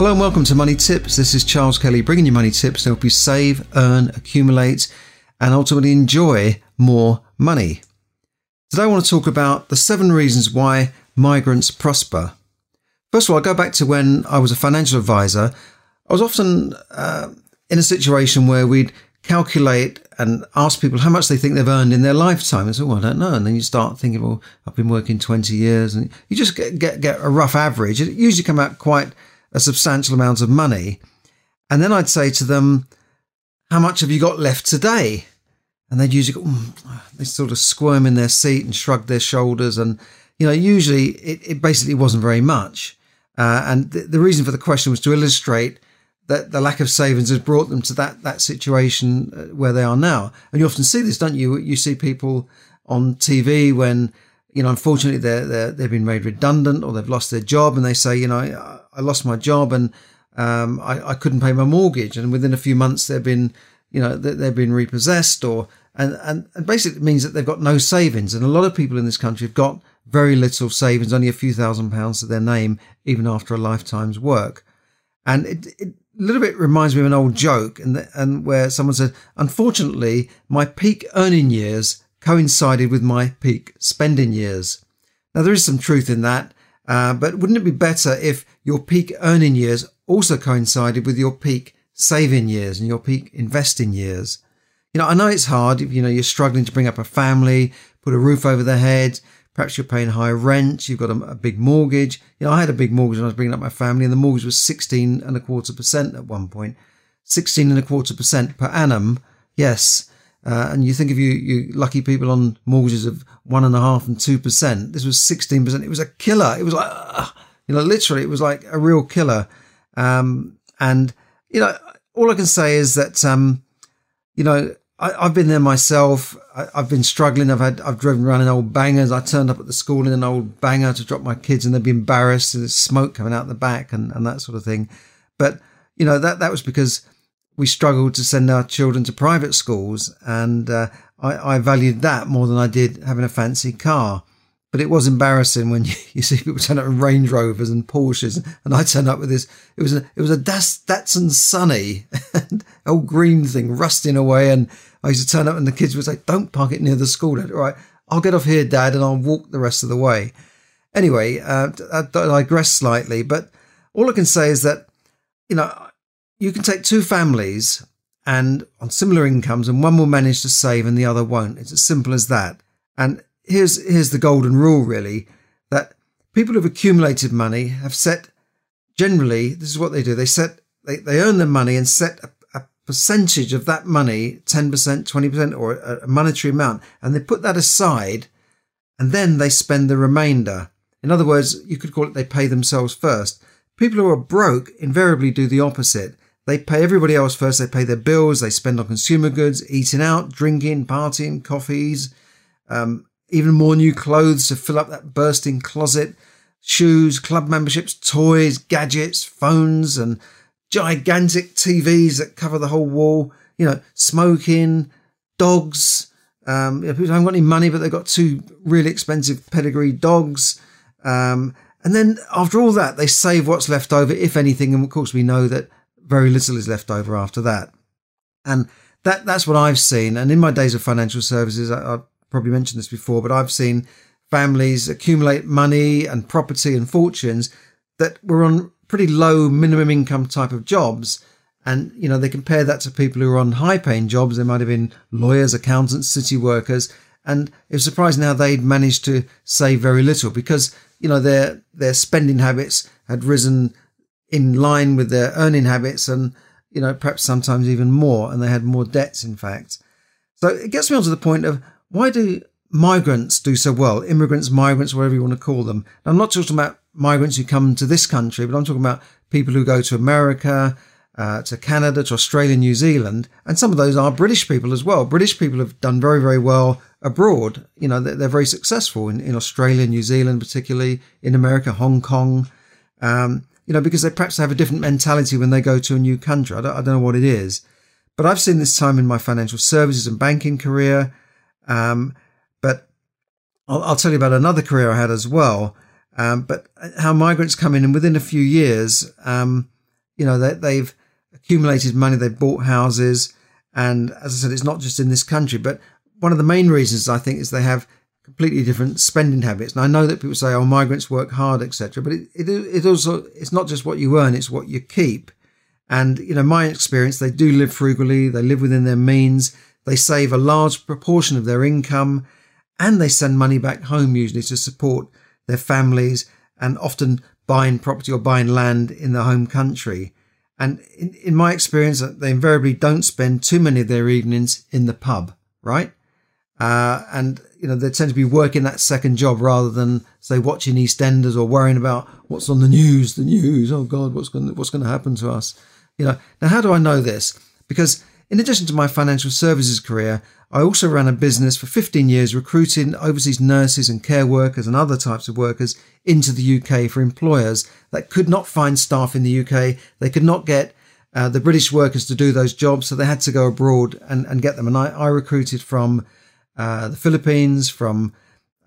Hello and welcome to Money Tips. This is Charles Kelly bringing you money tips to help you save, earn, accumulate, and ultimately enjoy more money. Today I want to talk about the seven reasons why migrants prosper. First of all, I go back to when I was a financial advisor. I was often uh, in a situation where we'd calculate and ask people how much they think they've earned in their lifetime. And so, well, I don't know. And then you start thinking, well, I've been working 20 years and you just get, get, get a rough average. It usually come out quite a substantial amount of money. And then I'd say to them, how much have you got left today? And they'd usually go, mm, they sort of squirm in their seat and shrug their shoulders. And, you know, usually it, it basically wasn't very much. Uh, and th- the reason for the question was to illustrate that the lack of savings has brought them to that that situation uh, where they are now. And you often see this, don't you? You see people on TV when you know, unfortunately, they're, they're they've been made redundant or they've lost their job, and they say, you know, I lost my job and um, I, I couldn't pay my mortgage, and within a few months they've been, you know, they've been repossessed or and, and, and basically it means that they've got no savings. And a lot of people in this country have got very little savings, only a few thousand pounds to their name, even after a lifetime's work. And it, it a little bit reminds me of an old joke, and and where someone said, "Unfortunately, my peak earning years coincided with my peak spending years." Now there is some truth in that, uh, but wouldn't it be better if your peak earning years also coincided with your peak saving years and your peak investing years? You know, I know it's hard you know you're struggling to bring up a family, put a roof over their head, Perhaps you're paying high rent. You've got a, a, big mortgage. You know, I had a big mortgage when I was bringing up my family, and the mortgage was 16 and a quarter percent at one point. 16 and a quarter percent per annum. Yes. Uh, and you think of you, you lucky people on mortgages of one and a half and two percent. This was 16 percent. It was a killer. It was like, uh, you know, literally, it was like a real killer. Um, and, you know, all I can say is that, um, you know, I, have been there myself. I, have been struggling. I've had I've driven around in old bangers. I turned up at the school in an old banger to drop my kids, and they'd be embarrassed. And there's smoke coming out the back and, and that sort of thing. But you know that that was because we struggled to send our children to private schools, and uh, I, I valued that more than I did having a fancy car. But it was embarrassing when you, you, see people turn up in Range Rovers and Porsches, and I turned up with this. It was a it was a Datsun Sunny, old green thing rusting away, and I used to turn up and the kids would say, "Don't park it near the school." Dad. All right, I'll get off here, Dad, and I'll walk the rest of the way. Anyway, uh, I digress slightly, but all I can say is that you know you can take two families and on similar incomes, and one will manage to save and the other won't. It's as simple as that. And here's here's the golden rule, really, that people who've accumulated money have set generally this is what they do. They set they, they earn their money and set a percentage of that money, 10%, 20%, or a monetary amount, and they put that aside and then they spend the remainder. In other words, you could call it they pay themselves first. People who are broke invariably do the opposite. They pay everybody else first. They pay their bills. They spend on consumer goods, eating out, drinking, partying, coffees, um, even more new clothes to fill up that bursting closet, shoes, club memberships, toys, gadgets, phones, and gigantic TVs that cover the whole wall, you know, smoking, dogs. Um, you know, people haven't got any money, but they've got two really expensive pedigree dogs. Um, and then after all that, they save what's left over, if anything. And of course, we know that very little is left over after that. And that that's what I've seen. And in my days of financial services, I, I've probably mentioned this before, but I've seen families accumulate money and property and fortunes that were on pretty low minimum income type of jobs. And, you know, they compare that to people who are on high paying jobs. They might have been lawyers, accountants, city workers. And it was surprising how they'd managed to save very little because, you know, their, their spending habits had risen in line with their earning habits and, you know, perhaps sometimes even more. And they had more debts, in fact. So it gets me on to the point of why do migrants do so well? Immigrants, migrants, whatever you want to call them. I'm not talking about migrants who come to this country, but I'm talking about people who go to America, uh, to Canada, to Australia, New Zealand, and some of those are British people as well. British people have done very, very well abroad. You know, they're, they're very successful in, in Australia, New Zealand, particularly in America, Hong Kong. Um, you know, because they perhaps have a different mentality when they go to a new country. I don't, I don't know what it is, but I've seen this time in my financial services and banking career. Um, but I'll, I'll, tell you about another career I had as well. Um, but how migrants come in and within a few years, um, you know, they, they've accumulated money, they've bought houses. And as I said, it's not just in this country, but one of the main reasons I think is they have completely different spending habits. And I know that people say, "Oh, migrants work hard, etc." But it, it it also it's not just what you earn; it's what you keep. And you know, my experience, they do live frugally. They live within their means. They save a large proportion of their income, and they send money back home usually to support their families, and often buying property or buying land in their home country. And in, in my experience, they invariably don't spend too many of their evenings in the pub, right? Uh, and you know they tend to be working that second job rather than say watching EastEnders or worrying about what's on the news. The news, oh God, what's going what's going to happen to us? You know. Now, how do I know this? Because in addition to my financial services career, I also ran a business for 15 years recruiting overseas nurses and care workers and other types of workers into the UK for employers that could not find staff in the UK. They could not get uh, the British workers to do those jobs, so they had to go abroad and, and get them. And I, I recruited from the Philippines, from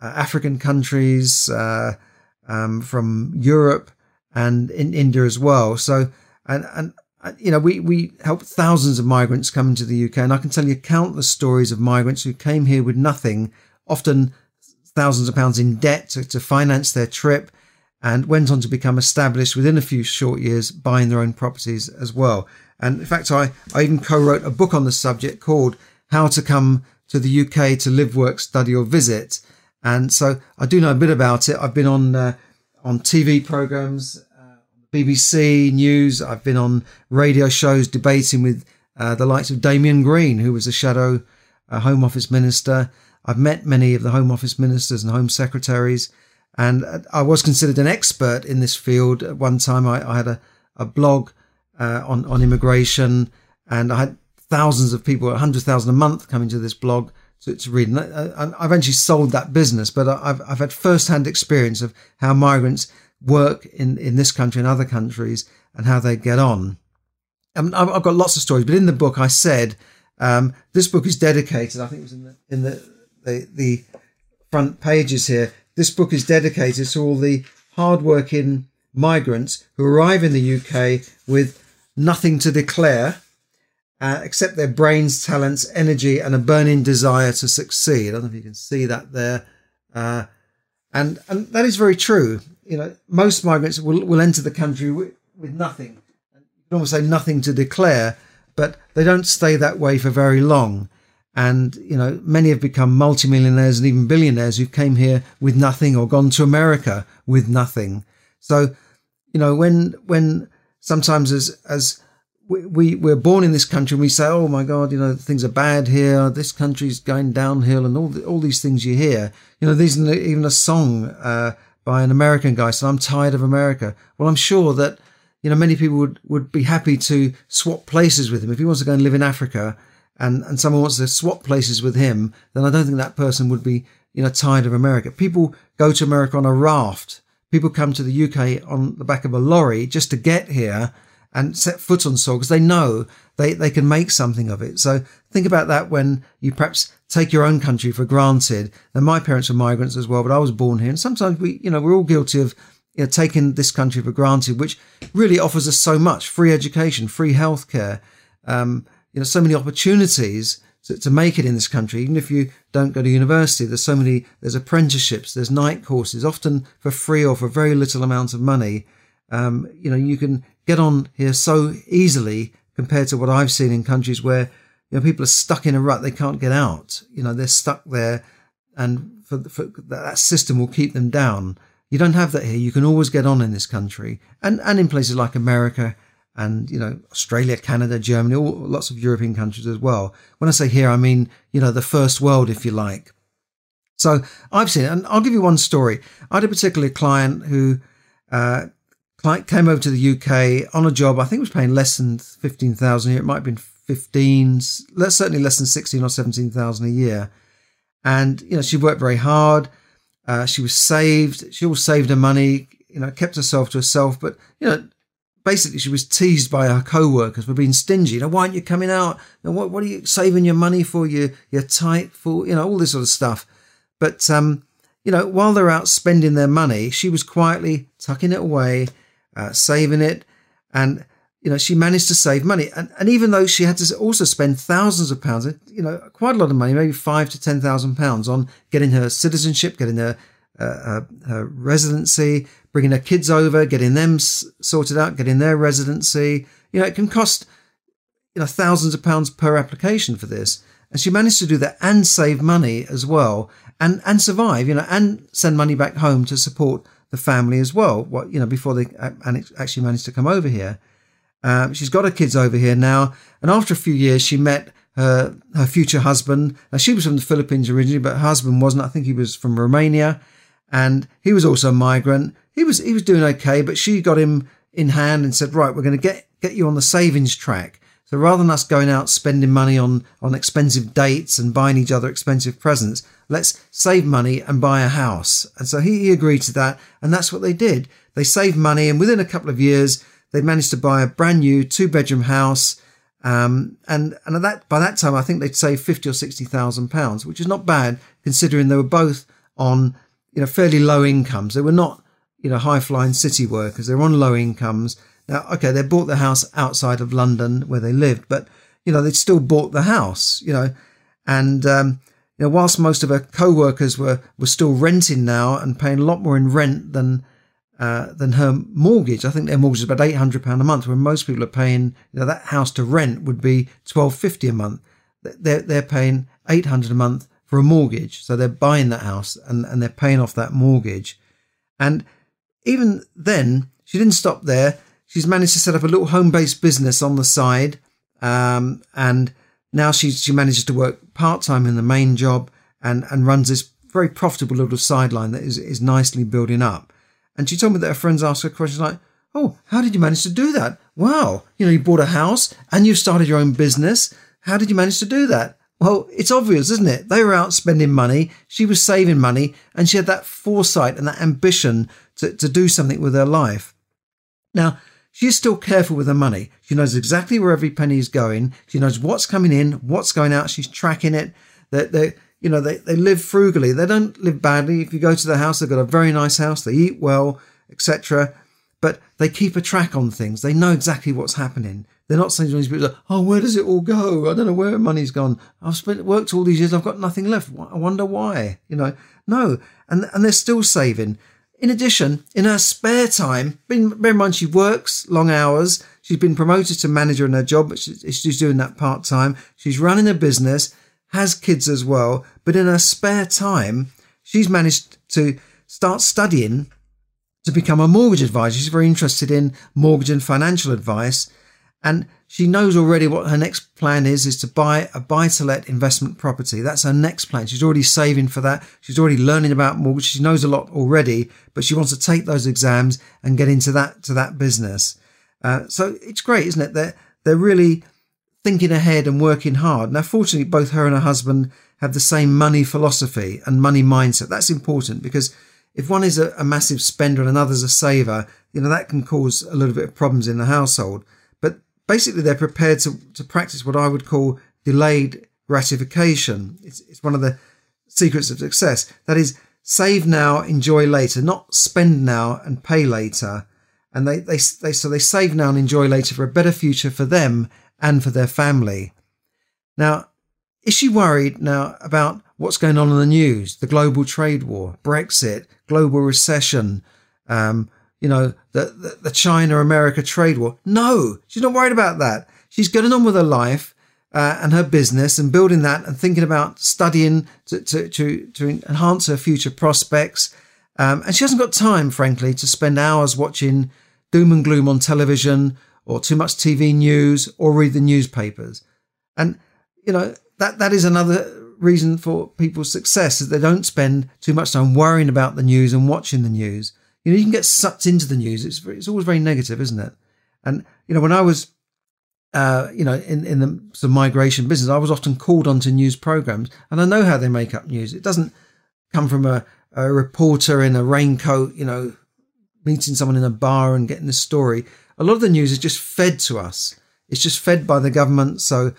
uh, African countries, uh, um, from Europe, and in India as well. So, and and uh, you know, we we help thousands of migrants come into the UK, and I can tell you countless stories of migrants who came here with nothing, often thousands of pounds in debt to, to finance their trip, and went on to become established within a few short years, buying their own properties as well. And in fact, I, I even co-wrote a book on the subject called "How to Come to the UK to live, work, study, or visit. And so I do know a bit about it. I've been on uh, on TV programs, uh, BBC News. I've been on radio shows debating with uh, the likes of Damian Green, who was a shadow uh, Home Office minister. I've met many of the Home Office ministers and Home Secretaries, and uh, I was considered an expert in this field. At one time, I, I had a, a blog uh, on on immigration, and I had thousands of people, 100,000 a month coming to this blog to, to read. And I, have actually sold that business, but I've, I've had first-hand experience of how migrants work in, in this country and other countries and how they get on. And I've, I've got lots of stories, but in the book I said um, this book is dedicated. I think it was in the in the, the, the front pages here. This book is dedicated to all the hardworking migrants who arrive in the UK with nothing to declare uh, except their brains, talents, energy, and a burning desire to succeed. I don't know if you can see that there. Uh, and, and that is very true. You know, most migrants will, will enter the country with, with nothing. You can almost say nothing to declare, but they don't stay that way for very long. And, you know, many have become multimillionaires and even billionaires who came here with nothing or gone to America with nothing. So, you know, when, when sometimes as, as we, we we're born in this country and we say, oh my God, you know things are bad here. This country's going downhill, and all the, all these things you hear. You know, there's even a song uh, by an American guy said, "I'm tired of America." Well, I'm sure that you know many people would would be happy to swap places with him if he wants to go and live in Africa, and and someone wants to swap places with him. Then I don't think that person would be you know tired of America. People go to America on a raft. People come to the UK on the back of a lorry just to get here and set foot on soil because they know they, they can make something of it. So think about that when you perhaps take your own country for granted. And my parents were migrants as well, but I was born here. And sometimes we, you know, we're all guilty of you know, taking this country for granted, which really offers us so much free education, free healthcare, um, you know, so many opportunities to, to make it in this country. Even if you don't go to university, there's so many, there's apprenticeships, there's night courses, often for free or for very little amount of money. Um, you know, you can get on here so easily compared to what I've seen in countries where you know people are stuck in a rut; they can't get out. You know, they're stuck there, and for, for that system will keep them down. You don't have that here. You can always get on in this country, and and in places like America and you know Australia, Canada, Germany, all lots of European countries as well. When I say here, I mean you know the first world, if you like. So I've seen it, and I'll give you one story. I had a particular client who uh, came over to the UK on a job. I think was paying less than fifteen thousand a year. It might have been fifteen, certainly less than sixteen or seventeen thousand a year. And you know, she worked very hard. Uh, she was saved. She all saved her money. You know, kept herself to herself. But you know, basically, she was teased by her co-workers for being stingy. You know, why aren't you coming out? You know, what What are you saving your money for? You you're tight for you know all this sort of stuff. But um, you know, while they're out spending their money, she was quietly tucking it away, uh, saving it, and you know she managed to save money. And, and even though she had to also spend thousands of pounds, you know, quite a lot of money, maybe five to ten thousand pounds on getting her citizenship, getting her, uh, her, her residency, bringing her kids over, getting them sorted out, getting their residency. You know, it can cost you know thousands of pounds per application for this. And she managed to do that and save money as well and, and survive, you know, and send money back home to support the family as well. What, you know, before they actually managed to come over here. Um, she's got her kids over here now. And after a few years, she met her, her future husband. Now, she was from the Philippines originally, but her husband wasn't. I think he was from Romania and he was also a migrant. He was, he was doing okay, but she got him in hand and said, right, we're going to get, get you on the savings track. So rather than us going out spending money on, on expensive dates and buying each other expensive presents, let's save money and buy a house. And so he, he agreed to that. And that's what they did. They saved money. And within a couple of years, they managed to buy a brand new two bedroom house. Um, and, and that, by that time, I think they'd saved 50 or 60,000 pounds, which is not bad considering they were both on, you know, fairly low incomes. They were not, you know, high flying city workers. They were on low incomes now, okay, they bought the house outside of London where they lived, but you know they'd still bought the house, you know, and um, you know whilst most of her co-workers were were still renting now and paying a lot more in rent than uh, than her mortgage. I think their mortgage is about eight hundred pound a month, when most people are paying you know that house to rent would be twelve fifty a month. They're they're paying eight hundred a month for a mortgage, so they're buying that house and and they're paying off that mortgage, and even then she didn't stop there she's managed to set up a little home based business on the side. Um, and now she, she manages to work part time in the main job and, and runs this very profitable little sideline that is, is nicely building up. And she told me that her friends asked her questions like, Oh, how did you manage to do that? Wow, you know, you bought a house and you started your own business. How did you manage to do that? Well, it's obvious, isn't it? They were out spending money. She was saving money and she had that foresight and that ambition to, to do something with her life. Now, She's still careful with her money. She knows exactly where every penny is going. She knows what's coming in, what's going out. She's tracking it. They, they you know, they, they live frugally. They don't live badly. If you go to their house, they've got a very nice house. They eat well, etc. But they keep a track on things. They know exactly what's happening. They're not saying to these people, "Oh, where does it all go? I don't know where money's gone. I've spent worked all these years. I've got nothing left. I wonder why." You know, no, and and they're still saving. In addition, in her spare time, bear in mind she works long hours. She's been promoted to manager in her job, but she's doing that part time. She's running a business, has kids as well. But in her spare time, she's managed to start studying to become a mortgage advisor. She's very interested in mortgage and financial advice. And she knows already what her next plan is, is to buy a buy to let investment property. That's her next plan. She's already saving for that. She's already learning about mortgage. She knows a lot already, but she wants to take those exams and get into that, to that business. Uh, so it's great, isn't it? They're, they're really thinking ahead and working hard. Now, fortunately, both her and her husband have the same money philosophy and money mindset. That's important because if one is a, a massive spender and another's a saver, you know, that can cause a little bit of problems in the household basically they're prepared to, to practice what I would call delayed gratification. It's, it's one of the secrets of success. That is, save now, enjoy later, not spend now and pay later. And they, they, they, so they save now and enjoy later for a better future for them and for their family. Now, is she worried now about what's going on in the news? The global trade war, Brexit, global recession, um, you know, the, the, the China America trade war. No, she's not worried about that. She's getting on with her life uh, and her business and building that and thinking about studying to, to, to, to enhance her future prospects. Um, and she hasn't got time, frankly, to spend hours watching doom and gloom on television or too much TV news or read the newspapers. And, you know, that, that is another reason for people's success is they don't spend too much time worrying about the news and watching the news you know, you can get sucked into the news. It's it's always very negative, isn't it? And you know, when I was, uh, you know, in in the sort of migration business, I was often called onto news programs, and I know how they make up news. It doesn't come from a, a reporter in a raincoat, you know, meeting someone in a bar and getting the story. A lot of the news is just fed to us. It's just fed by the government. So,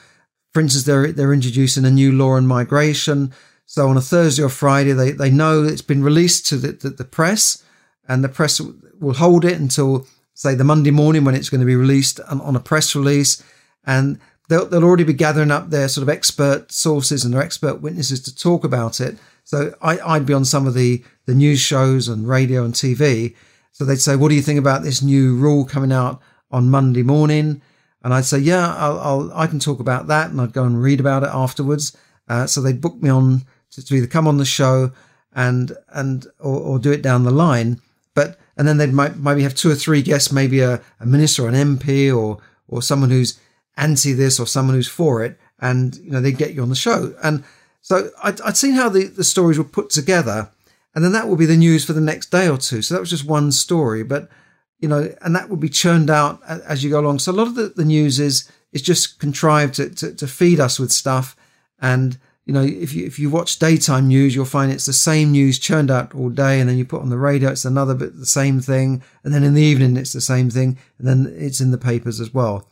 for instance, they're they're introducing a new law on migration. So on a Thursday or Friday, they, they know it's been released to the, the, the press, and the press will hold it until say the Monday morning when it's going to be released on a press release, and they'll, they'll already be gathering up their sort of expert sources and their expert witnesses to talk about it. So I, I'd be on some of the the news shows and radio and TV. So they'd say, "What do you think about this new rule coming out on Monday morning?" And I'd say, "Yeah, I'll, I'll i can talk about that," and I'd go and read about it afterwards. Uh, so they'd book me on to, to, either come on the show and and or, or do it down the line. But and then they'd might, maybe have two or three guests, maybe a, a minister or an MP or or someone who's anti this or someone who's for it, and you know they get you on the show. And so I'd, I'd seen how the, the stories were put together, and then that would be the news for the next day or two. So that was just one story, but you know, and that would be churned out as you go along. So a lot of the, the news is is just contrived to, to, to feed us with stuff, and you know, if you if you watch daytime news, you'll find it's the same news churned out all day, and then you put on the radio, it's another bit the same thing, and then in the evening it's the same thing, and then it's in the papers as well.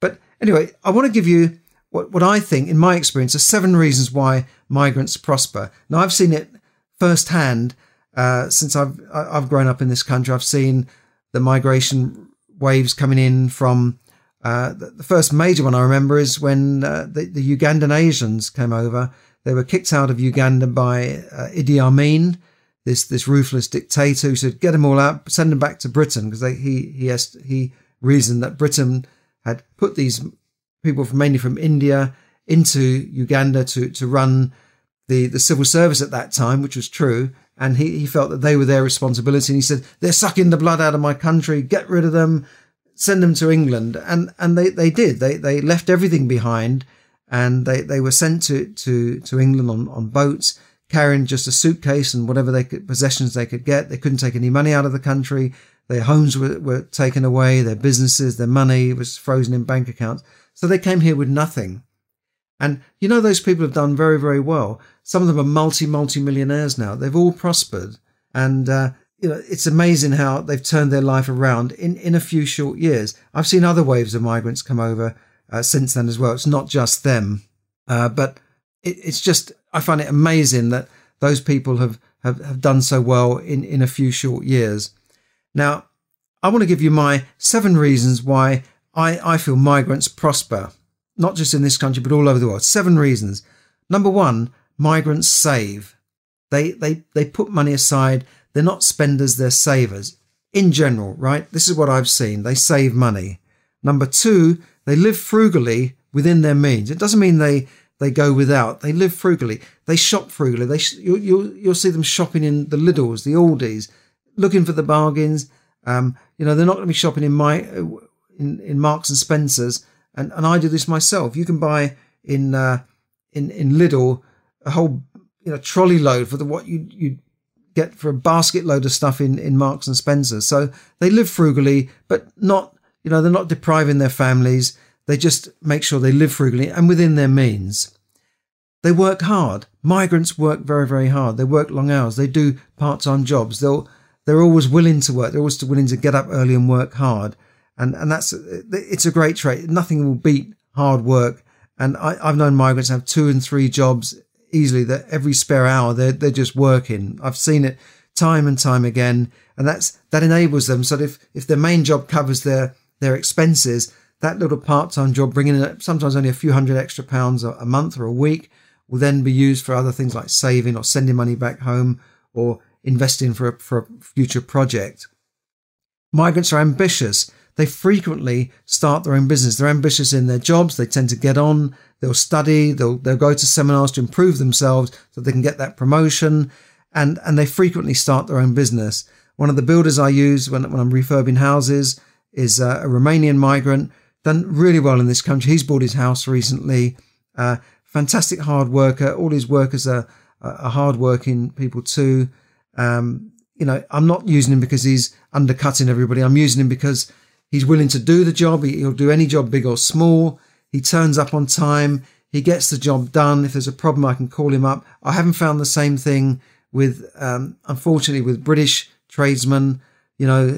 But anyway, I want to give you what what I think, in my experience, are seven reasons why migrants prosper. Now, I've seen it firsthand uh, since I've I've grown up in this country. I've seen the migration waves coming in from uh, the, first major one I remember is when uh, the, the, Ugandan Asians came over. They were kicked out of Uganda by uh, Idi Amin, this this ruthless dictator who said, "Get them all out, send them back to Britain," because he he he reasoned that Britain had put these people from mainly from India into Uganda to to run the the civil service at that time, which was true. And he, he felt that they were their responsibility. And he said, They're sucking the blood out of my country. Get rid of them send them to England, and and they they did. They they left everything behind, and they they were sent to to to England on on boats carrying just a suitcase and whatever they could, possessions they could get. They couldn't take any money out of the country. Their homes were, were taken away. Their businesses, their money was frozen in bank accounts. So they came here with nothing. And you know, those people have done very, very well. Some of them are multi, multi millionaires now. They've all prospered. And, uh, you know, it's amazing how they've turned their life around in, in a few short years. I've seen other waves of migrants come over uh, since then as well. It's not just them, uh, but it, it's just, I find it amazing that those people have, have, have done so well in, in a few short years. Now, I want to give you my seven reasons why I, I feel migrants prosper, not just in this country, but all over the world. Seven reasons. Number one, migrants save. They, they, they put money aside they're not spenders, they're savers. In general, right? This is what I've seen. They save money. Number two, they live frugally within their means. It doesn't mean they they go without. They live frugally. They shop frugally. They you'll, you'll, you'll see them shopping in the Lidls, the Aldis, looking for the bargains. Um, you know, they're not going to be shopping in my in, in Marks and Spencers. And and I do this myself. You can buy in uh, in in Lidl a whole you know trolley load for the what you you get for a basket load of stuff in, in Marks and Spencer. So they live frugally, but not, you know, they're not depriving their families. They just make sure they live frugally and within their means. They work hard. Migrants work very, very hard. They work long hours. They do part-time jobs. They'll, they're always willing to work. They're always willing to get up early and work hard. And, and that's, it's a great trait. Nothing will beat hard work. And I, I've known migrants have two and three jobs easily that every spare hour they're they're just working. I've seen it time and time again, and that's that enables them. So if if their main job covers their their expenses, that little part time job bringing in sometimes only a few hundred extra pounds a, a month or a week will then be used for other things like saving or sending money back home or investing for a, for a future project. Migrants are ambitious. They frequently start their own business. They're ambitious in their jobs. They tend to get on. They'll study. They'll, they'll go to seminars to improve themselves so they can get that promotion. And, and they frequently start their own business. One of the builders I use when, when I'm refurbing houses is a, Romanian migrant, done really well in this country. He's bought his house recently. Uh, fantastic hard worker. All his workers are, are hard working people too. Um, you know, I'm not using him because he's undercutting everybody. I'm using him because he's willing to do the job. He'll do any job, big or small. He turns up on time. He gets the job done. If there's a problem, I can call him up. I haven't found the same thing with, um, unfortunately, with British tradesmen. You know,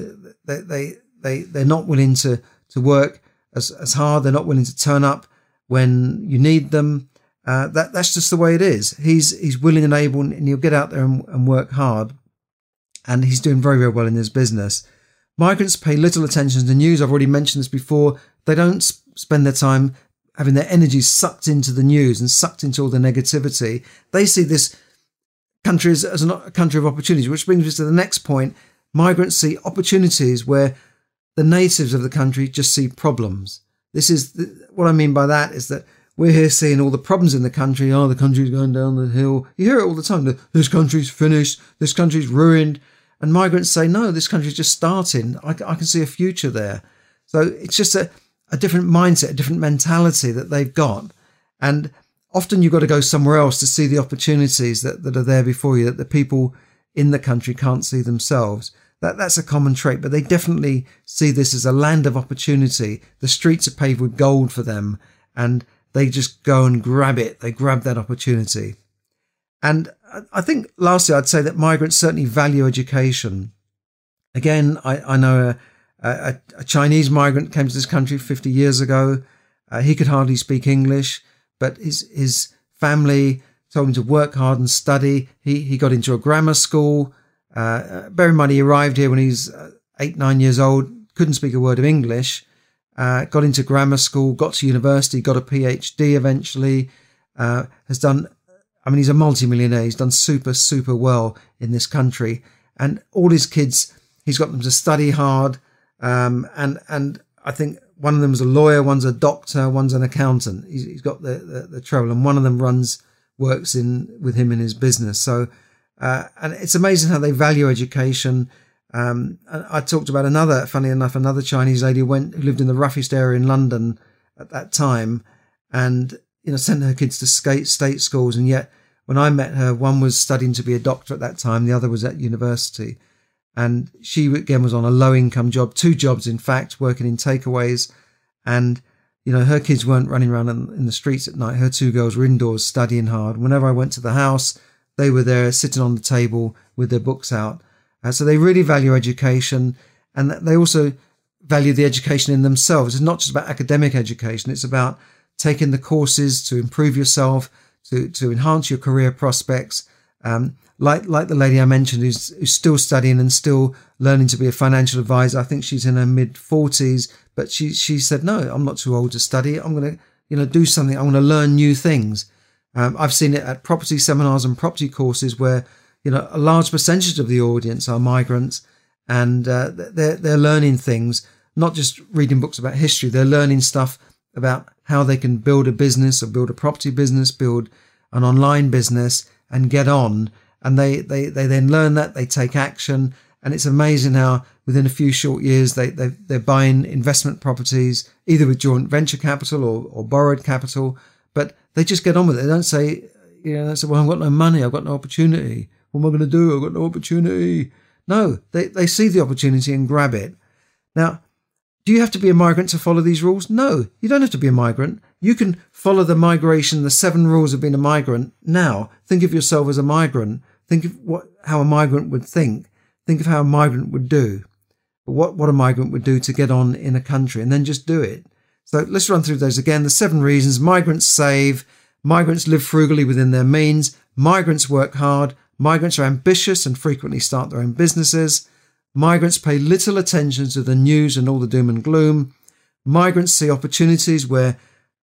they, they, they, they're not willing to, to work as, as hard. They're not willing to turn up when you need them. Uh, that, that's just the way it is. He's, he's willing and able and he'll get out there and, and work hard. And he's doing very, very well in his business. Migrants pay little attention to the news. I've already mentioned this before. They don't spend their time having their energy sucked into the news and sucked into all the negativity. They see this country as, as a country of opportunities, which brings us to the next point. Migrants see opportunities where the natives of the country just see problems. This is the, what I mean by that is that we're here seeing all the problems in the country. Oh, the country's going down the hill. You hear it all the time. This country's finished. This country's ruined. And migrants say, no, this country's just starting. I, I can see a future there. So it's just a, a different mindset, a different mentality that they've got. And often you've got to go somewhere else to see the opportunities that, that are there before you that the people in the country can't see themselves. That, that's a common trait, but they definitely see this as a land of opportunity. The streets are paved with gold for them and they just go and grab it. They grab that opportunity. And I think lastly, I'd say that migrants certainly value education. Again, I, I know a, a, a, Chinese migrant came to this country 50 years ago. Uh, he could hardly speak English, but his, his family told him to work hard and study. He, he got into a grammar school. Uh, bear in mind, he arrived here when he was uh, eight, nine years old, couldn't speak a word of English, uh, got into grammar school, got to university, got a PhD eventually, uh, has done I mean, he's a multi-millionaire. He's done super, super well in this country, and all his kids, he's got them to study hard. Um, and and I think one of them's a lawyer, one's a doctor, one's an accountant. he's, he's got the, the, the trouble, and one of them runs works in with him in his business. So, uh, and it's amazing how they value education. Um, I talked about another, funny enough, another Chinese lady went who lived in the roughest area in London at that time, and you know, sent her kids to skate state schools. And yet, when I met her, one was studying to be a doctor at that time, the other was at university. And she again was on a low income job, two jobs, in fact, working in takeaways. And, you know, her kids weren't running around in, the streets at night. Her two girls were indoors studying hard. Whenever I went to the house, they were there sitting on the table with their books out. Uh, so they really value education and they also value the education in themselves. It's not just about academic education. It's about taking the courses to improve yourself, to, to enhance your career prospects. Um, like, like the lady I mentioned who's, who's still studying and still learning to be a financial advisor. I think she's in her mid forties, but she, she said, no, I'm not too old to study. I'm going to, you know, do something. I'm going to learn new things. Um, I've seen it at property seminars and property courses where, you know, a large percentage of the audience are migrants and uh, they're, they're learning things, not just reading books about history. They're learning stuff about how they can build a business or build a property business, build an online business and get on. And they, they, they then learn that, they take action. And it's amazing how within a few short years, they, they, they're buying investment properties, either with joint venture capital or, or borrowed capital, but they just get on with it. They don't say, you know, they say, well, I've got no money. I've got no opportunity. What am I going to do? I've got no opportunity. No, they, they see the opportunity and grab it. Now, do you have to be a migrant to follow these rules? No, you don't have to be a migrant. You can follow the migration, the seven rules of being a migrant now. Think of yourself as a migrant. Think of what, how a migrant would think. Think of how a migrant would do. What, what a migrant would do to get on in a country and then just do it. So let's run through those again. The seven reasons migrants save, migrants live frugally within their means, migrants work hard, migrants are ambitious and frequently start their own businesses, Migrants pay little attention to the news and all the doom and gloom. Migrants see opportunities where,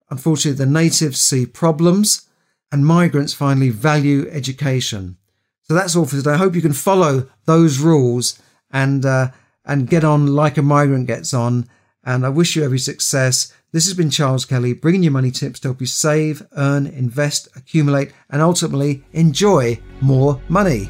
unfortunately, the natives see problems. And migrants finally value education. So that's all for today. I hope you can follow those rules and uh, and get on like a migrant gets on. And I wish you every success. This has been Charles Kelly bringing you money tips to help you save, earn, invest, accumulate, and ultimately enjoy more money.